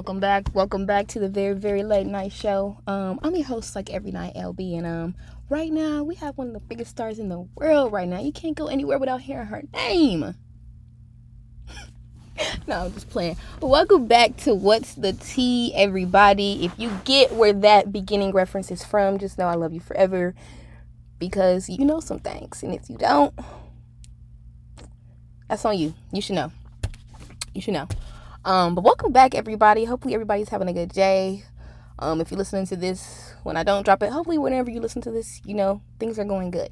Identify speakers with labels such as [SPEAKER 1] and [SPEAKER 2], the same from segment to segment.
[SPEAKER 1] Welcome back. Welcome back to the very, very late night show. Um, I'm your host like every night, LB, and um, right now we have one of the biggest stars in the world. Right now, you can't go anywhere without hearing her name. no, I'm just playing. Welcome back to What's the Tea, everybody. If you get where that beginning reference is from, just know I love you forever because you know some things, and if you don't, that's on you. You should know. You should know. Um, but welcome back, everybody. Hopefully, everybody's having a good day. Um, if you're listening to this when I don't drop it, hopefully, whenever you listen to this, you know things are going good.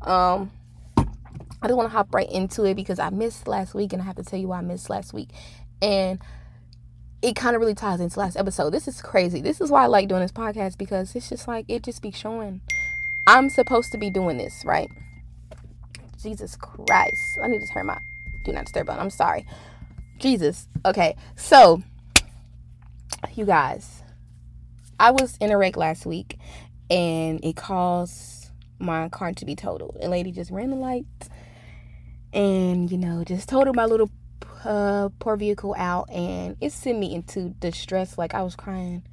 [SPEAKER 1] Um, I just want to hop right into it because I missed last week, and I have to tell you why I missed last week, and it kind of really ties into last episode. This is crazy. This is why I like doing this podcast because it's just like it just be showing I'm supposed to be doing this, right? Jesus Christ. I need to turn my do not disturb on. I'm sorry. Jesus. Okay. So, you guys, I was in a wreck last week and it caused my car to be totaled. A lady just ran the lights and, you know, just totaled my little uh, poor vehicle out and it sent me into distress. Like, I was crying.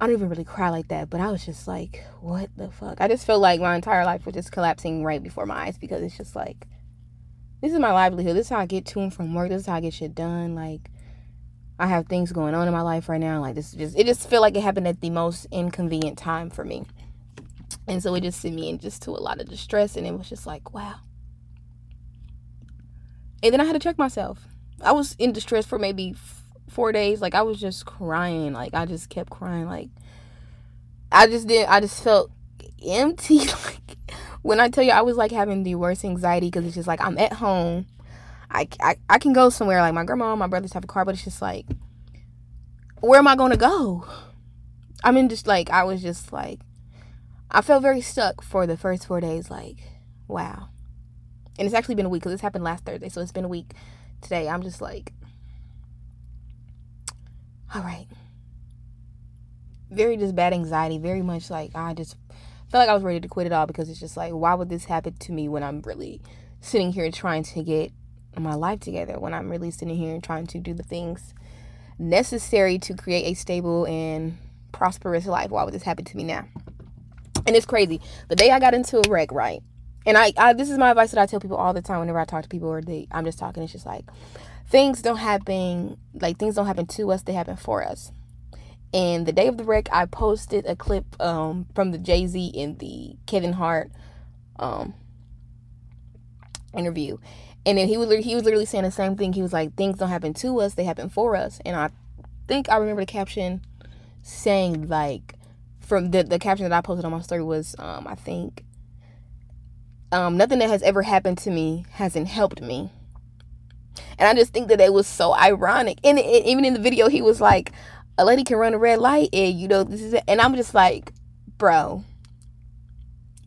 [SPEAKER 1] I don't even really cry like that, but I was just like, what the fuck? I just felt like my entire life was just collapsing right before my eyes because it's just like, this is my livelihood. This is how I get to and from work. This is how I get shit done. Like I have things going on in my life right now. Like this is just it just feel like it happened at the most inconvenient time for me. And so it just sent me in just to a lot of distress and it was just like, wow. And then I had to check myself. I was in distress for maybe f- four days. Like I was just crying. Like I just kept crying. Like I just didn't, I just felt empty. like when I tell you I was like having the worst anxiety because it's just like I'm at home. I, I, I can go somewhere like my grandma, my brothers have a car, but it's just like, where am I going to go? I mean, just like, I was just like, I felt very stuck for the first four days. Like, wow. And it's actually been a week because this happened last Thursday. So it's been a week today. I'm just like, all right. Very just bad anxiety. Very much like, I just felt like I was ready to quit it all because it's just like, why would this happen to me when I'm really sitting here trying to get my life together? When I'm really sitting here trying to do the things necessary to create a stable and prosperous life. Why would this happen to me now? And it's crazy. The day I got into a wreck, right? And I, I this is my advice that I tell people all the time whenever I talk to people or they I'm just talking. It's just like things don't happen like things don't happen to us, they happen for us. And the day of the wreck, I posted a clip um, from the Jay Z and the Kevin Hart um, interview, and then he was he was literally saying the same thing. He was like, "Things don't happen to us; they happen for us." And I think I remember the caption saying like, from the the caption that I posted on my story was, um, I think, um, nothing that has ever happened to me hasn't helped me. And I just think that it was so ironic. And even in the video, he was like, a lady can run a red light and you know this is it. and I'm just like, bro,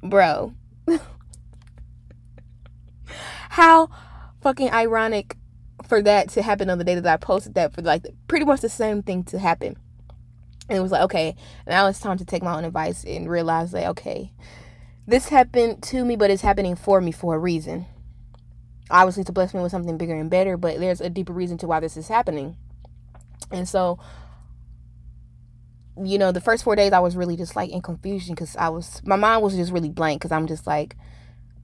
[SPEAKER 1] bro, how fucking ironic for that to happen on the day that I posted that for like pretty much the same thing to happen. And it was like, okay, now it's time to take my own advice and realize that okay, this happened to me, but it's happening for me for a reason. Obviously, to bless me with something bigger and better, but there's a deeper reason to why this is happening. And so, you know, the first four days I was really just like in confusion because I was, my mind was just really blank because I'm just like,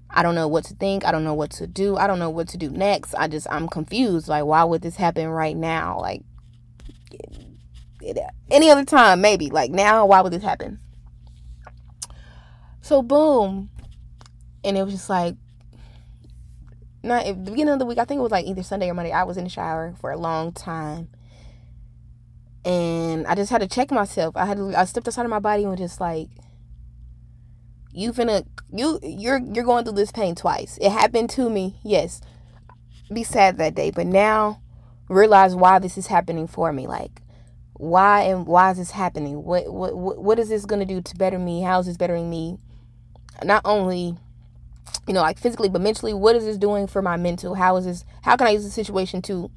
[SPEAKER 1] I don't know what to think. I don't know what to do. I don't know what to do next. I just, I'm confused. Like, why would this happen right now? Like, any other time, maybe. Like, now, why would this happen? So, boom. And it was just like, not at the beginning of the week, I think it was like either Sunday or Monday. I was in the shower for a long time and I just had to check myself. I had to, I stepped outside of my body and was just like, you finna you you're you're going through this pain twice. It happened to me, yes. Be sad that day, but now realize why this is happening for me. Like, why and why is this happening? What what what, is this gonna do to better me? How is this bettering me? Not only you know like physically but mentally what is this doing for my mental how is this how can i use the situation to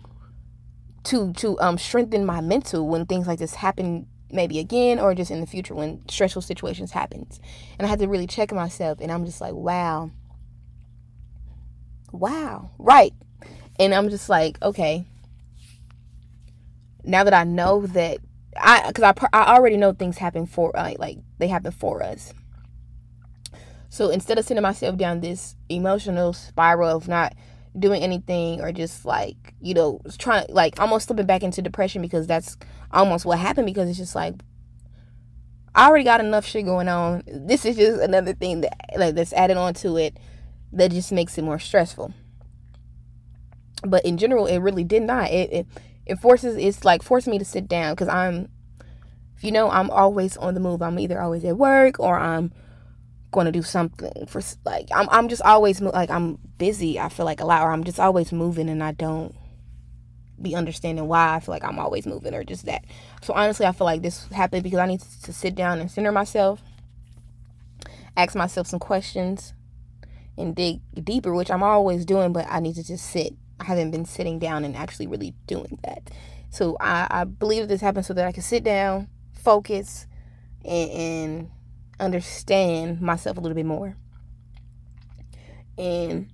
[SPEAKER 1] to to um strengthen my mental when things like this happen maybe again or just in the future when stressful situations happens. And i had to really check myself and i'm just like wow. Wow. Right. And i'm just like okay. Now that I know that I because I, I already know things happen for like like they happen for us. So instead of sending myself down this emotional spiral of not doing anything or just like you know trying like almost slipping back into depression because that's almost what happened because it's just like I already got enough shit going on. This is just another thing that like that's added on to it that just makes it more stressful. But in general, it really did not. It it, it forces it's like forcing me to sit down because I'm, you know, I'm always on the move. I'm either always at work or I'm going to do something for like I'm I'm just always like I'm busy. I feel like a lot, or I'm just always moving, and I don't be understanding why I feel like I'm always moving or just that. So honestly, I feel like this happened because I need to sit down and center myself, ask myself some questions, and dig deeper, which I'm always doing, but I need to just sit. I haven't been sitting down and actually really doing that. So I, I believe this happened so that I can sit down, focus, and, and understand myself a little bit more. And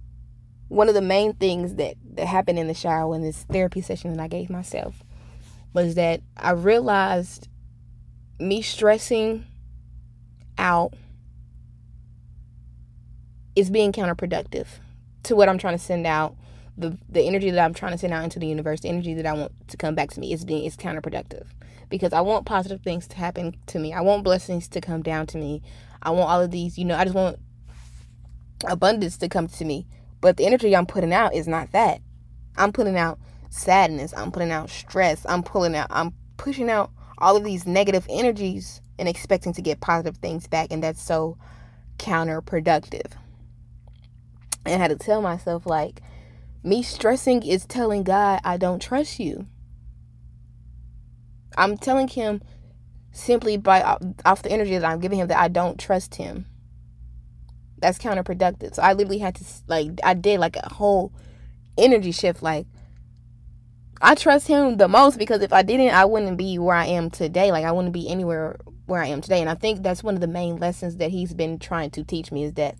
[SPEAKER 1] one of the main things that, that happened in the shower in this therapy session that I gave myself was that I realized me stressing out is being counterproductive to what I'm trying to send out. The the energy that I'm trying to send out into the universe, the energy that I want to come back to me is being is counterproductive. Because I want positive things to happen to me. I want blessings to come down to me. I want all of these, you know, I just want abundance to come to me. But the energy I'm putting out is not that. I'm putting out sadness. I'm putting out stress. I'm pulling out, I'm pushing out all of these negative energies and expecting to get positive things back. And that's so counterproductive. And I had to tell myself, like, me stressing is telling God, I don't trust you. I'm telling him simply by uh, off the energy that I'm giving him that I don't trust him that's counterproductive. So I literally had to like I did like a whole energy shift like I trust him the most because if I didn't I wouldn't be where I am today. Like I wouldn't be anywhere where I am today. And I think that's one of the main lessons that he's been trying to teach me is that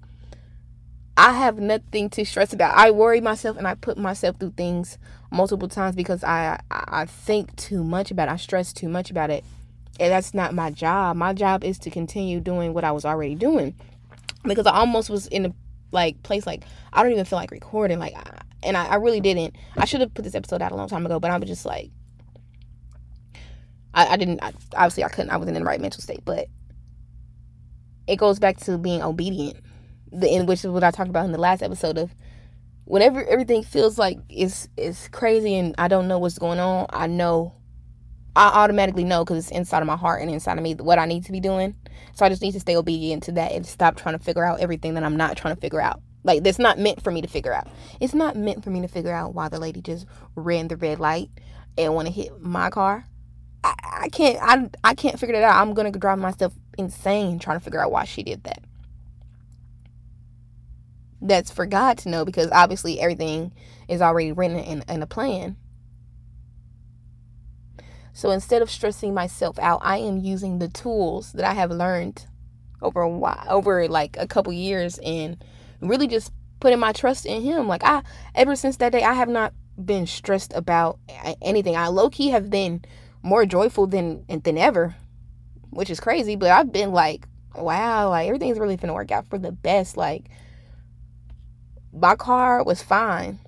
[SPEAKER 1] I have nothing to stress about. I worry myself and I put myself through things multiple times because I I think too much about it. I stress too much about it. And that's not my job. My job is to continue doing what I was already doing because I almost was in a like place like I don't even feel like recording like I, and I, I really didn't. I should have put this episode out a long time ago, but I was just like I, I didn't I, obviously I couldn't I wasn't in the right mental state, but it goes back to being obedient. The in which is what I talked about in the last episode of whenever everything feels like it's it's crazy and I don't know what's going on, I know I automatically know because it's inside of my heart and inside of me what I need to be doing. So I just need to stay obedient to that and stop trying to figure out everything that I'm not trying to figure out. Like that's not meant for me to figure out. It's not meant for me to figure out why the lady just ran the red light and want to hit my car. I, I can't I I can't figure that out. I'm gonna drive myself insane trying to figure out why she did that. That's for God to know because obviously everything is already written in, in a plan. So instead of stressing myself out, I am using the tools that I have learned over a while, over like a couple years and really just putting my trust in him. Like I ever since that day I have not been stressed about anything. I low key have been more joyful than than ever, which is crazy, but I've been like, wow, like everything's really gonna work out for the best. Like my car was fine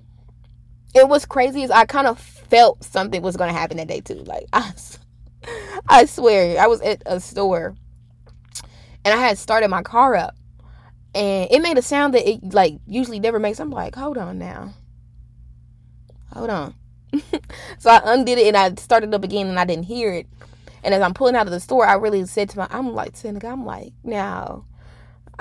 [SPEAKER 1] it was crazy as I kind of felt something was going to happen that day too. Like I, I swear, I was at a store and I had started my car up and it made a sound that it like usually never makes. I'm like, hold on now, hold on. so I undid it and I started up again and I didn't hear it. And as I'm pulling out of the store, I really said to my, I'm like, Seneca, I'm like, now,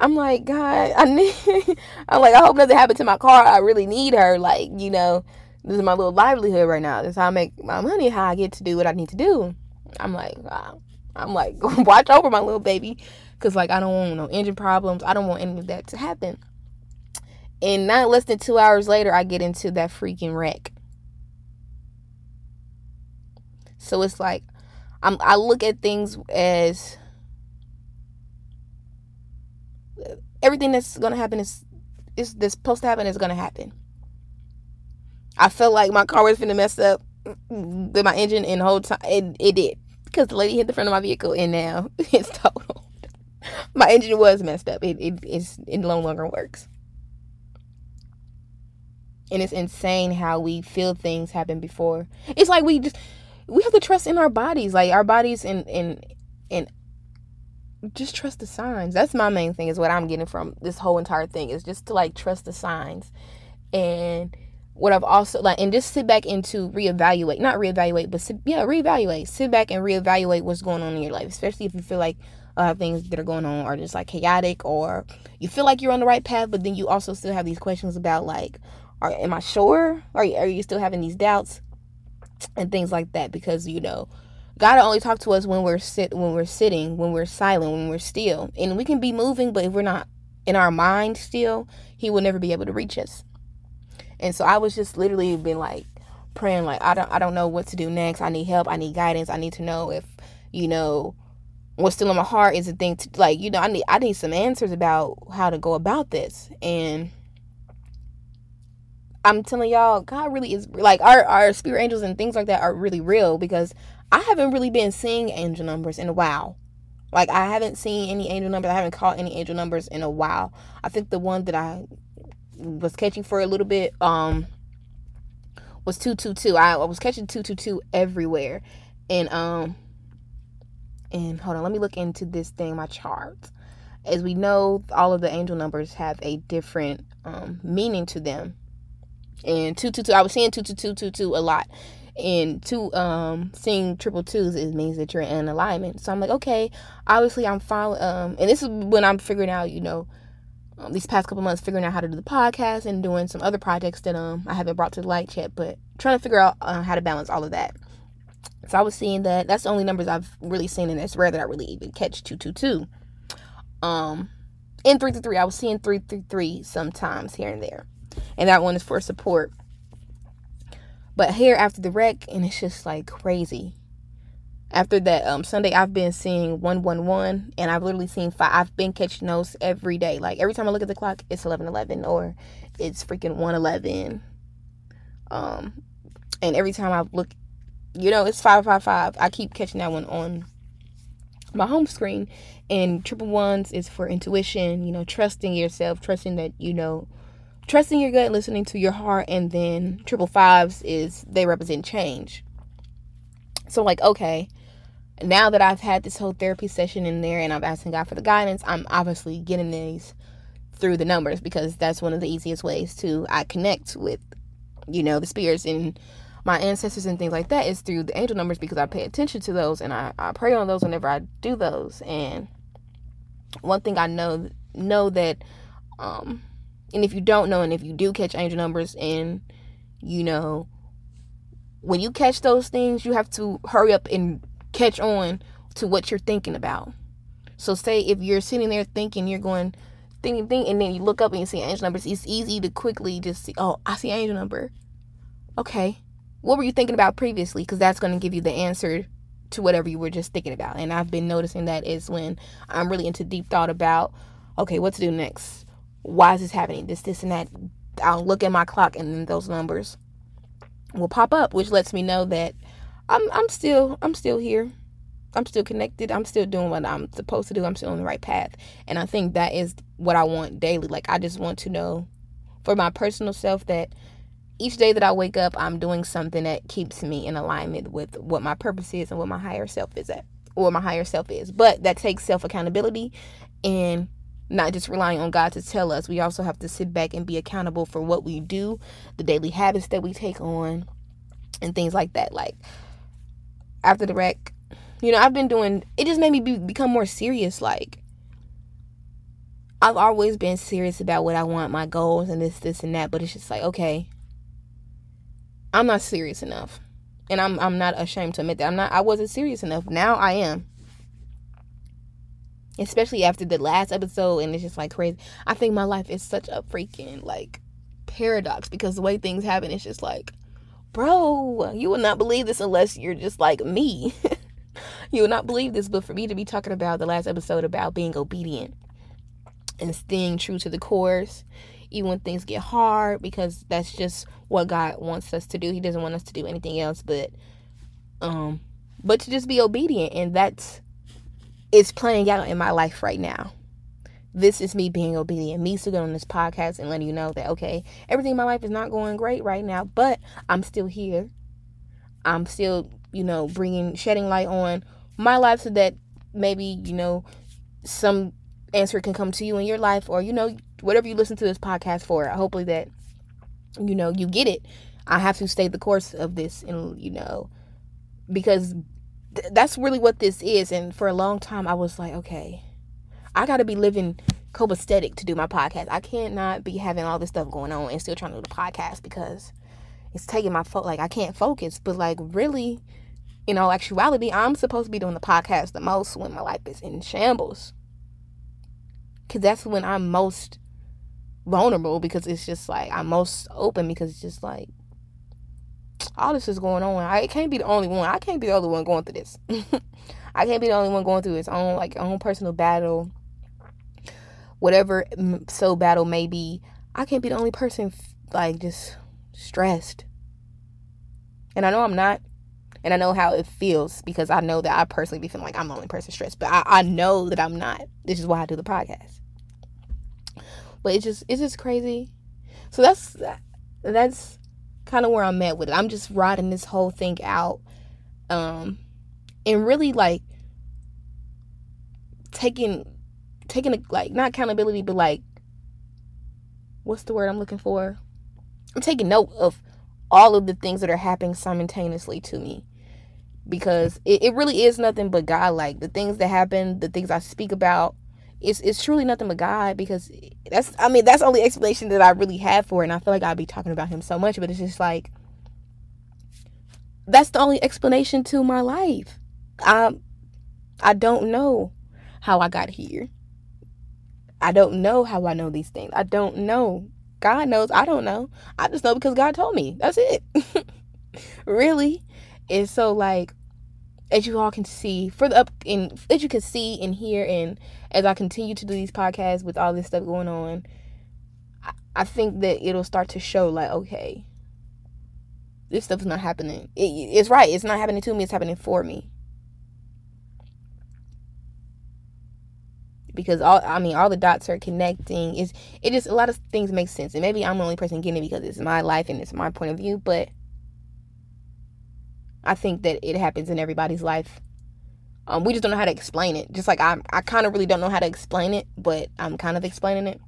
[SPEAKER 1] I'm like, God, I need, I'm like, I hope nothing happened to my car. I really need her. Like, you know, this is my little livelihood right now. This is how I make my money, how I get to do what I need to do. I'm like, wow. I'm like, watch over my little baby. Cause like I don't want no engine problems. I don't want any of that to happen. And not less than two hours later, I get into that freaking wreck. So it's like I'm I look at things as everything that's gonna happen is is supposed to happen is gonna happen. I felt like my car was gonna mess up with my engine and the whole time it, it did because the lady hit the front of my vehicle and now it's total. my engine was messed up. It it it's, it no longer works. And it's insane how we feel things happen before. It's like we just we have to trust in our bodies, like our bodies and and and just trust the signs. That's my main thing is what I'm getting from this whole entire thing is just to like trust the signs. And what I've also like and just sit back and to reevaluate, not reevaluate, but sit, yeah, reevaluate. Sit back and reevaluate what's going on in your life, especially if you feel like things that are going on are just like chaotic or you feel like you're on the right path, but then you also still have these questions about like, are am I sure? Are are you still having these doubts and things like that? Because you know, God only talk to us when we're sit when we're sitting, when we're silent, when we're still, and we can be moving, but if we're not in our mind still, He will never be able to reach us. And so I was just literally been like praying, like I don't I don't know what to do next. I need help. I need guidance. I need to know if you know what's still in my heart is a thing to like you know I need I need some answers about how to go about this and I'm telling y'all God really is like our our spirit angels and things like that are really real because I haven't really been seeing angel numbers in a while. Like I haven't seen any angel numbers. I haven't caught any angel numbers in a while. I think the one that I was catching for a little bit um was 222 I, I was catching 222 everywhere. And um and hold on, let me look into this thing, my chart. As we know, all of the angel numbers have a different um, meaning to them. And 222, I was seeing 22222 a lot. And two, um, seeing triple twos, it means that you're in alignment. So I'm like, okay, obviously I'm following, um, and this is when I'm figuring out, you know, um, these past couple months figuring out how to do the podcast and doing some other projects that um I haven't brought to the light yet, but trying to figure out uh, how to balance all of that. So I was seeing that. That's the only numbers I've really seen, and it's rare that I really even catch two two two. Um, in three three three, I was seeing three three three sometimes here and there, and that one is for support. But here after the wreck, and it's just like crazy. After that um Sunday, I've been seeing one one one, and I've literally seen five. I've been catching those every day. Like every time I look at the clock, it's eleven eleven or it's freaking one eleven. Um, and every time I look you know, it's 555. I keep catching that one on my home screen. And triple ones is for intuition, you know, trusting yourself, trusting that, you know, trusting your gut, listening to your heart. And then triple fives is they represent change. So, like, okay, now that I've had this whole therapy session in there and I'm asking God for the guidance, I'm obviously getting these through the numbers because that's one of the easiest ways to I connect with, you know, the spirits and my ancestors and things like that is through the angel numbers because I pay attention to those and I, I pray on those whenever I do those. And one thing I know know that um and if you don't know and if you do catch angel numbers and you know when you catch those things you have to hurry up and catch on to what you're thinking about. So say if you're sitting there thinking you're going thinking thinking and then you look up and you see angel numbers, it's easy to quickly just see, oh, I see angel number. Okay what were you thinking about previously? Because that's going to give you the answer to whatever you were just thinking about. And I've been noticing that is when I'm really into deep thought about, okay, what to do next? Why is this happening? This, this, and that. I'll look at my clock and then those numbers will pop up, which lets me know that I'm I'm still I'm still here. I'm still connected. I'm still doing what I'm supposed to do. I'm still on the right path. And I think that is what I want daily. Like I just want to know for my personal self that each day that I wake up, I'm doing something that keeps me in alignment with what my purpose is and what my higher self is at, or my higher self is. But that takes self accountability and not just relying on God to tell us. We also have to sit back and be accountable for what we do, the daily habits that we take on, and things like that. Like after the wreck, you know, I've been doing it, just made me be, become more serious. Like, I've always been serious about what I want, my goals, and this, this, and that. But it's just like, okay, I'm not serious enough. And I'm I'm not ashamed to admit that. I'm not I wasn't serious enough. Now I am. Especially after the last episode and it's just like crazy. I think my life is such a freaking like paradox because the way things happen it's just like bro, you would not believe this unless you're just like me. you would not believe this, but for me to be talking about the last episode about being obedient and staying true to the course, even when things get hard, because that's just what God wants us to do. He doesn't want us to do anything else but um but to just be obedient and that's it's playing out in my life right now. This is me being obedient, me sitting on this podcast and letting you know that okay, everything in my life is not going great right now, but I'm still here. I'm still, you know, bringing shedding light on my life so that maybe you know some answer can come to you in your life or you know whatever you listen to this podcast for hopefully that you know you get it i have to stay the course of this and you know because th- that's really what this is and for a long time i was like okay i gotta be living copacetic to do my podcast. I can't not be having all this stuff going on and still trying to do the podcast because it's taking my fo- like i can't focus. But like really in all actuality i'm supposed to be doing the podcast the most when my life is in shambles. Because that's when i'm most vulnerable because it's just like I'm most open because it's just like all this is going on. I can't be the only one. I can't be the only one going through this. I can't be the only one going through its own like own personal battle, whatever so battle may be. I can't be the only person like just stressed. And I know I'm not. And I know how it feels because I know that I personally be feeling like I'm the only person stressed. But I, I know that I'm not. This is why I do the podcast but it's just it's just crazy. So that's that's kind of where I'm at with it. I'm just riding this whole thing out, um, and really like taking taking a, like not accountability, but like what's the word I'm looking for? I'm taking note of all of the things that are happening simultaneously to me because it, it really is nothing but God. Like the things that happen, the things I speak about, it's it's truly nothing but God because that's I mean that's the only explanation that I really have for it and I feel like I'd be talking about him so much but it's just like that's the only explanation to my life. I I don't know how I got here. I don't know how I know these things. I don't know. God knows. I don't know. I just know because God told me. That's it. really. And so like as you all can see for the up in as you can see and hear and as I continue to do these podcasts with all this stuff going on, I, I think that it'll start to show like, okay, this stuff's not happening. It, it's right. It's not happening to me. It's happening for me. Because all I mean, all the dots are connecting. Is it just a lot of things make sense, and maybe I'm the only person getting it because it's my life and it's my point of view, but I think that it happens in everybody's life. Um, we just don't know how to explain it. Just like I, I kind of really don't know how to explain it, but I'm kind of explaining it.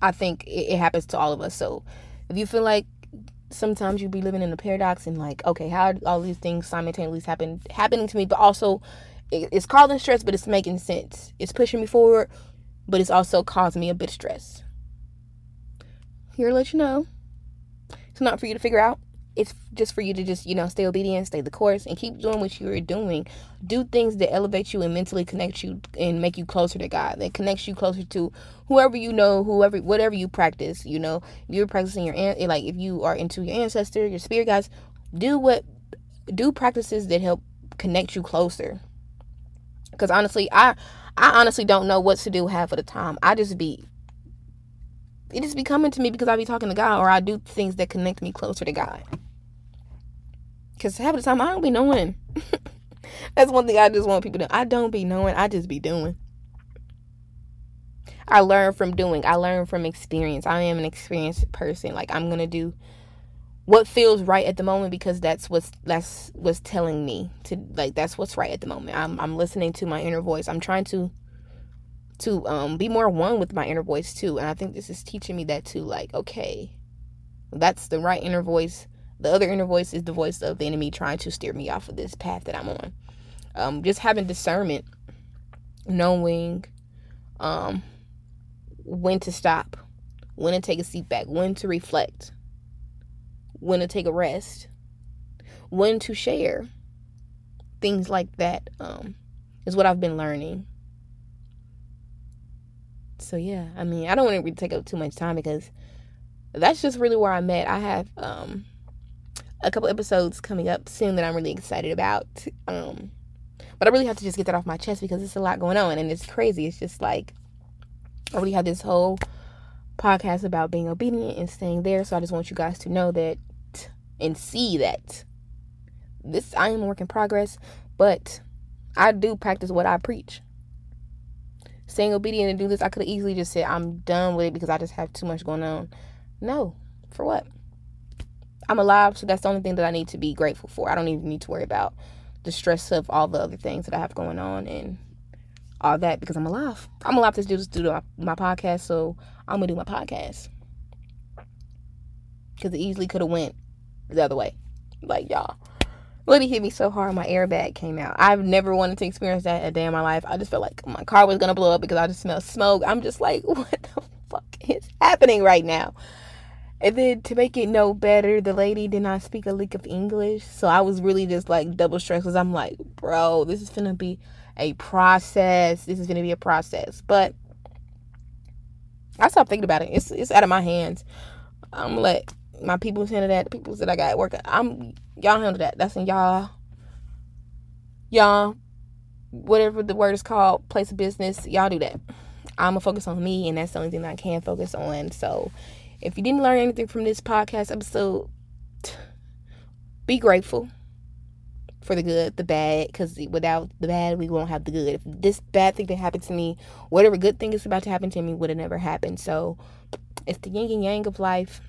[SPEAKER 1] I think it, it happens to all of us. So if you feel like sometimes you be living in a paradox and like, okay, how all these things simultaneously happen happening to me, but also it, it's causing stress, but it's making sense. It's pushing me forward, but it's also causing me a bit of stress. Here to let you know. It's not for you to figure out it's just for you to just you know stay obedient stay the course and keep doing what you're doing. Do things that elevate you and mentally connect you and make you closer to god that connects you closer to whoever you know whoever whatever you practice you know. You're practicing your like if you are into your ancestor your spirit guides do what do practices that help connect you closer. Because honestly i i honestly don't know what to do half of the time. I just be it just be coming to me because I be talking to God or I do things that connect me closer to God. Because half the time I don't be knowing. That's one thing I just want people to I don't be knowing. I just be doing. I learn from doing. I learn from experience. I am an experienced person. Like I'm gonna do what feels right at the moment because that's what's that's what's telling me to like that's what's right at the moment. I'm I'm listening to my inner voice. I'm trying to to um be more one with my inner voice too. And I think this is teaching me that too. Like, okay, that's the right inner voice. The other inner voice is the voice of the enemy trying to steer me off of this path that I'm on. Um, just having discernment, knowing um when to stop, when to take a seat back, when to reflect, when to take a rest, when to share. Things like that um, is what I've been learning so yeah, I mean, I don't want to really take up too much time because that's just really where I'm at. I have um a couple episodes coming up soon that I'm really excited about. Um but I really have to just get that off my chest because it's a lot going on and it's crazy. It's just like I really have this whole podcast about being obedient and staying there. So I just want you guys to know that and see that this I am a work in progress, but I do practice what I preach. Staying obedient and do this, I could have easily just said I'm done with it because I just have too much going on. No, for what? I'm alive, so that's the only thing that I need to be grateful for. I don't even need to worry about the stress of all the other things that I have going on and all that because I'm alive. I'm alive to do this, do my, my podcast, so I'm gonna do my podcast because it easily could have went the other way. Like y'all, Liddy hit me so hard, my airbag came out. I've never wanted to experience that a day in my life. I just felt like my car was gonna blow up because I just smelled smoke. I'm just like, what the fuck is happening right now? And then to make it no better, the lady did not speak a lick of English. So I was really just like double stressed because I'm like, bro, this is gonna be a process. This is gonna be a process. But I stopped thinking about it. It's it's out of my hands. I'm gonna let my people handle that. The people that I got working. I'm y'all handle that. That's in y'all. Y'all, whatever the word is called, place of business. Y'all do that. I'm gonna focus on me, and that's the only thing I can focus on. So if you didn't learn anything from this podcast episode, be grateful for the good, the bad, because without the bad, we won't have the good. If this bad thing that happened to me, whatever good thing is about to happen to me would have never happened. So it's the yin and yang of life.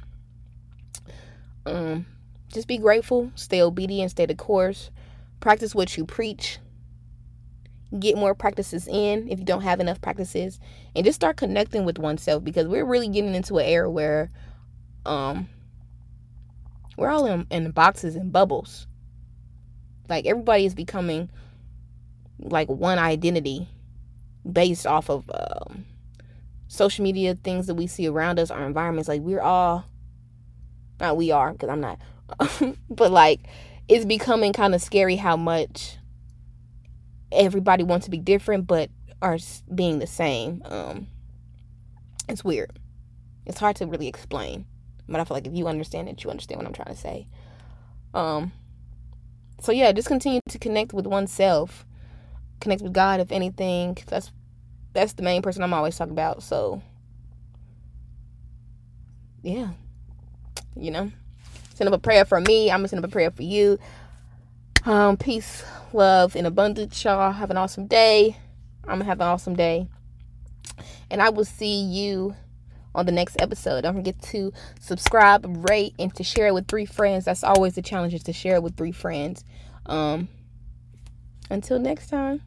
[SPEAKER 1] Um, just be grateful, stay obedient, stay the course, practice what you preach, get more practices in if you don't have enough practices, and just start connecting with oneself because we're really getting into an era where um we're all in, in boxes and bubbles like everybody is becoming like one identity based off of um, social media things that we see around us, our environments. Like we're all, not we are because I'm not, but like it's becoming kind of scary how much everybody wants to be different but are being the same. Um, it's weird. It's hard to really explain, but I feel like if you understand it, you understand what I'm trying to say. Um, so yeah, just continue to connect with oneself, connect with God, if anything. That's that's the main person I'm always talking about. So yeah, you know, send up a prayer for me. I'm gonna send up a prayer for you. Um, peace, love, and abundance, y'all. Have an awesome day. I'm gonna have an awesome day, and I will see you on the next episode. Don't forget to subscribe, rate, and to share it with three friends. That's always the challenge is to share it with three friends. Um, until next time.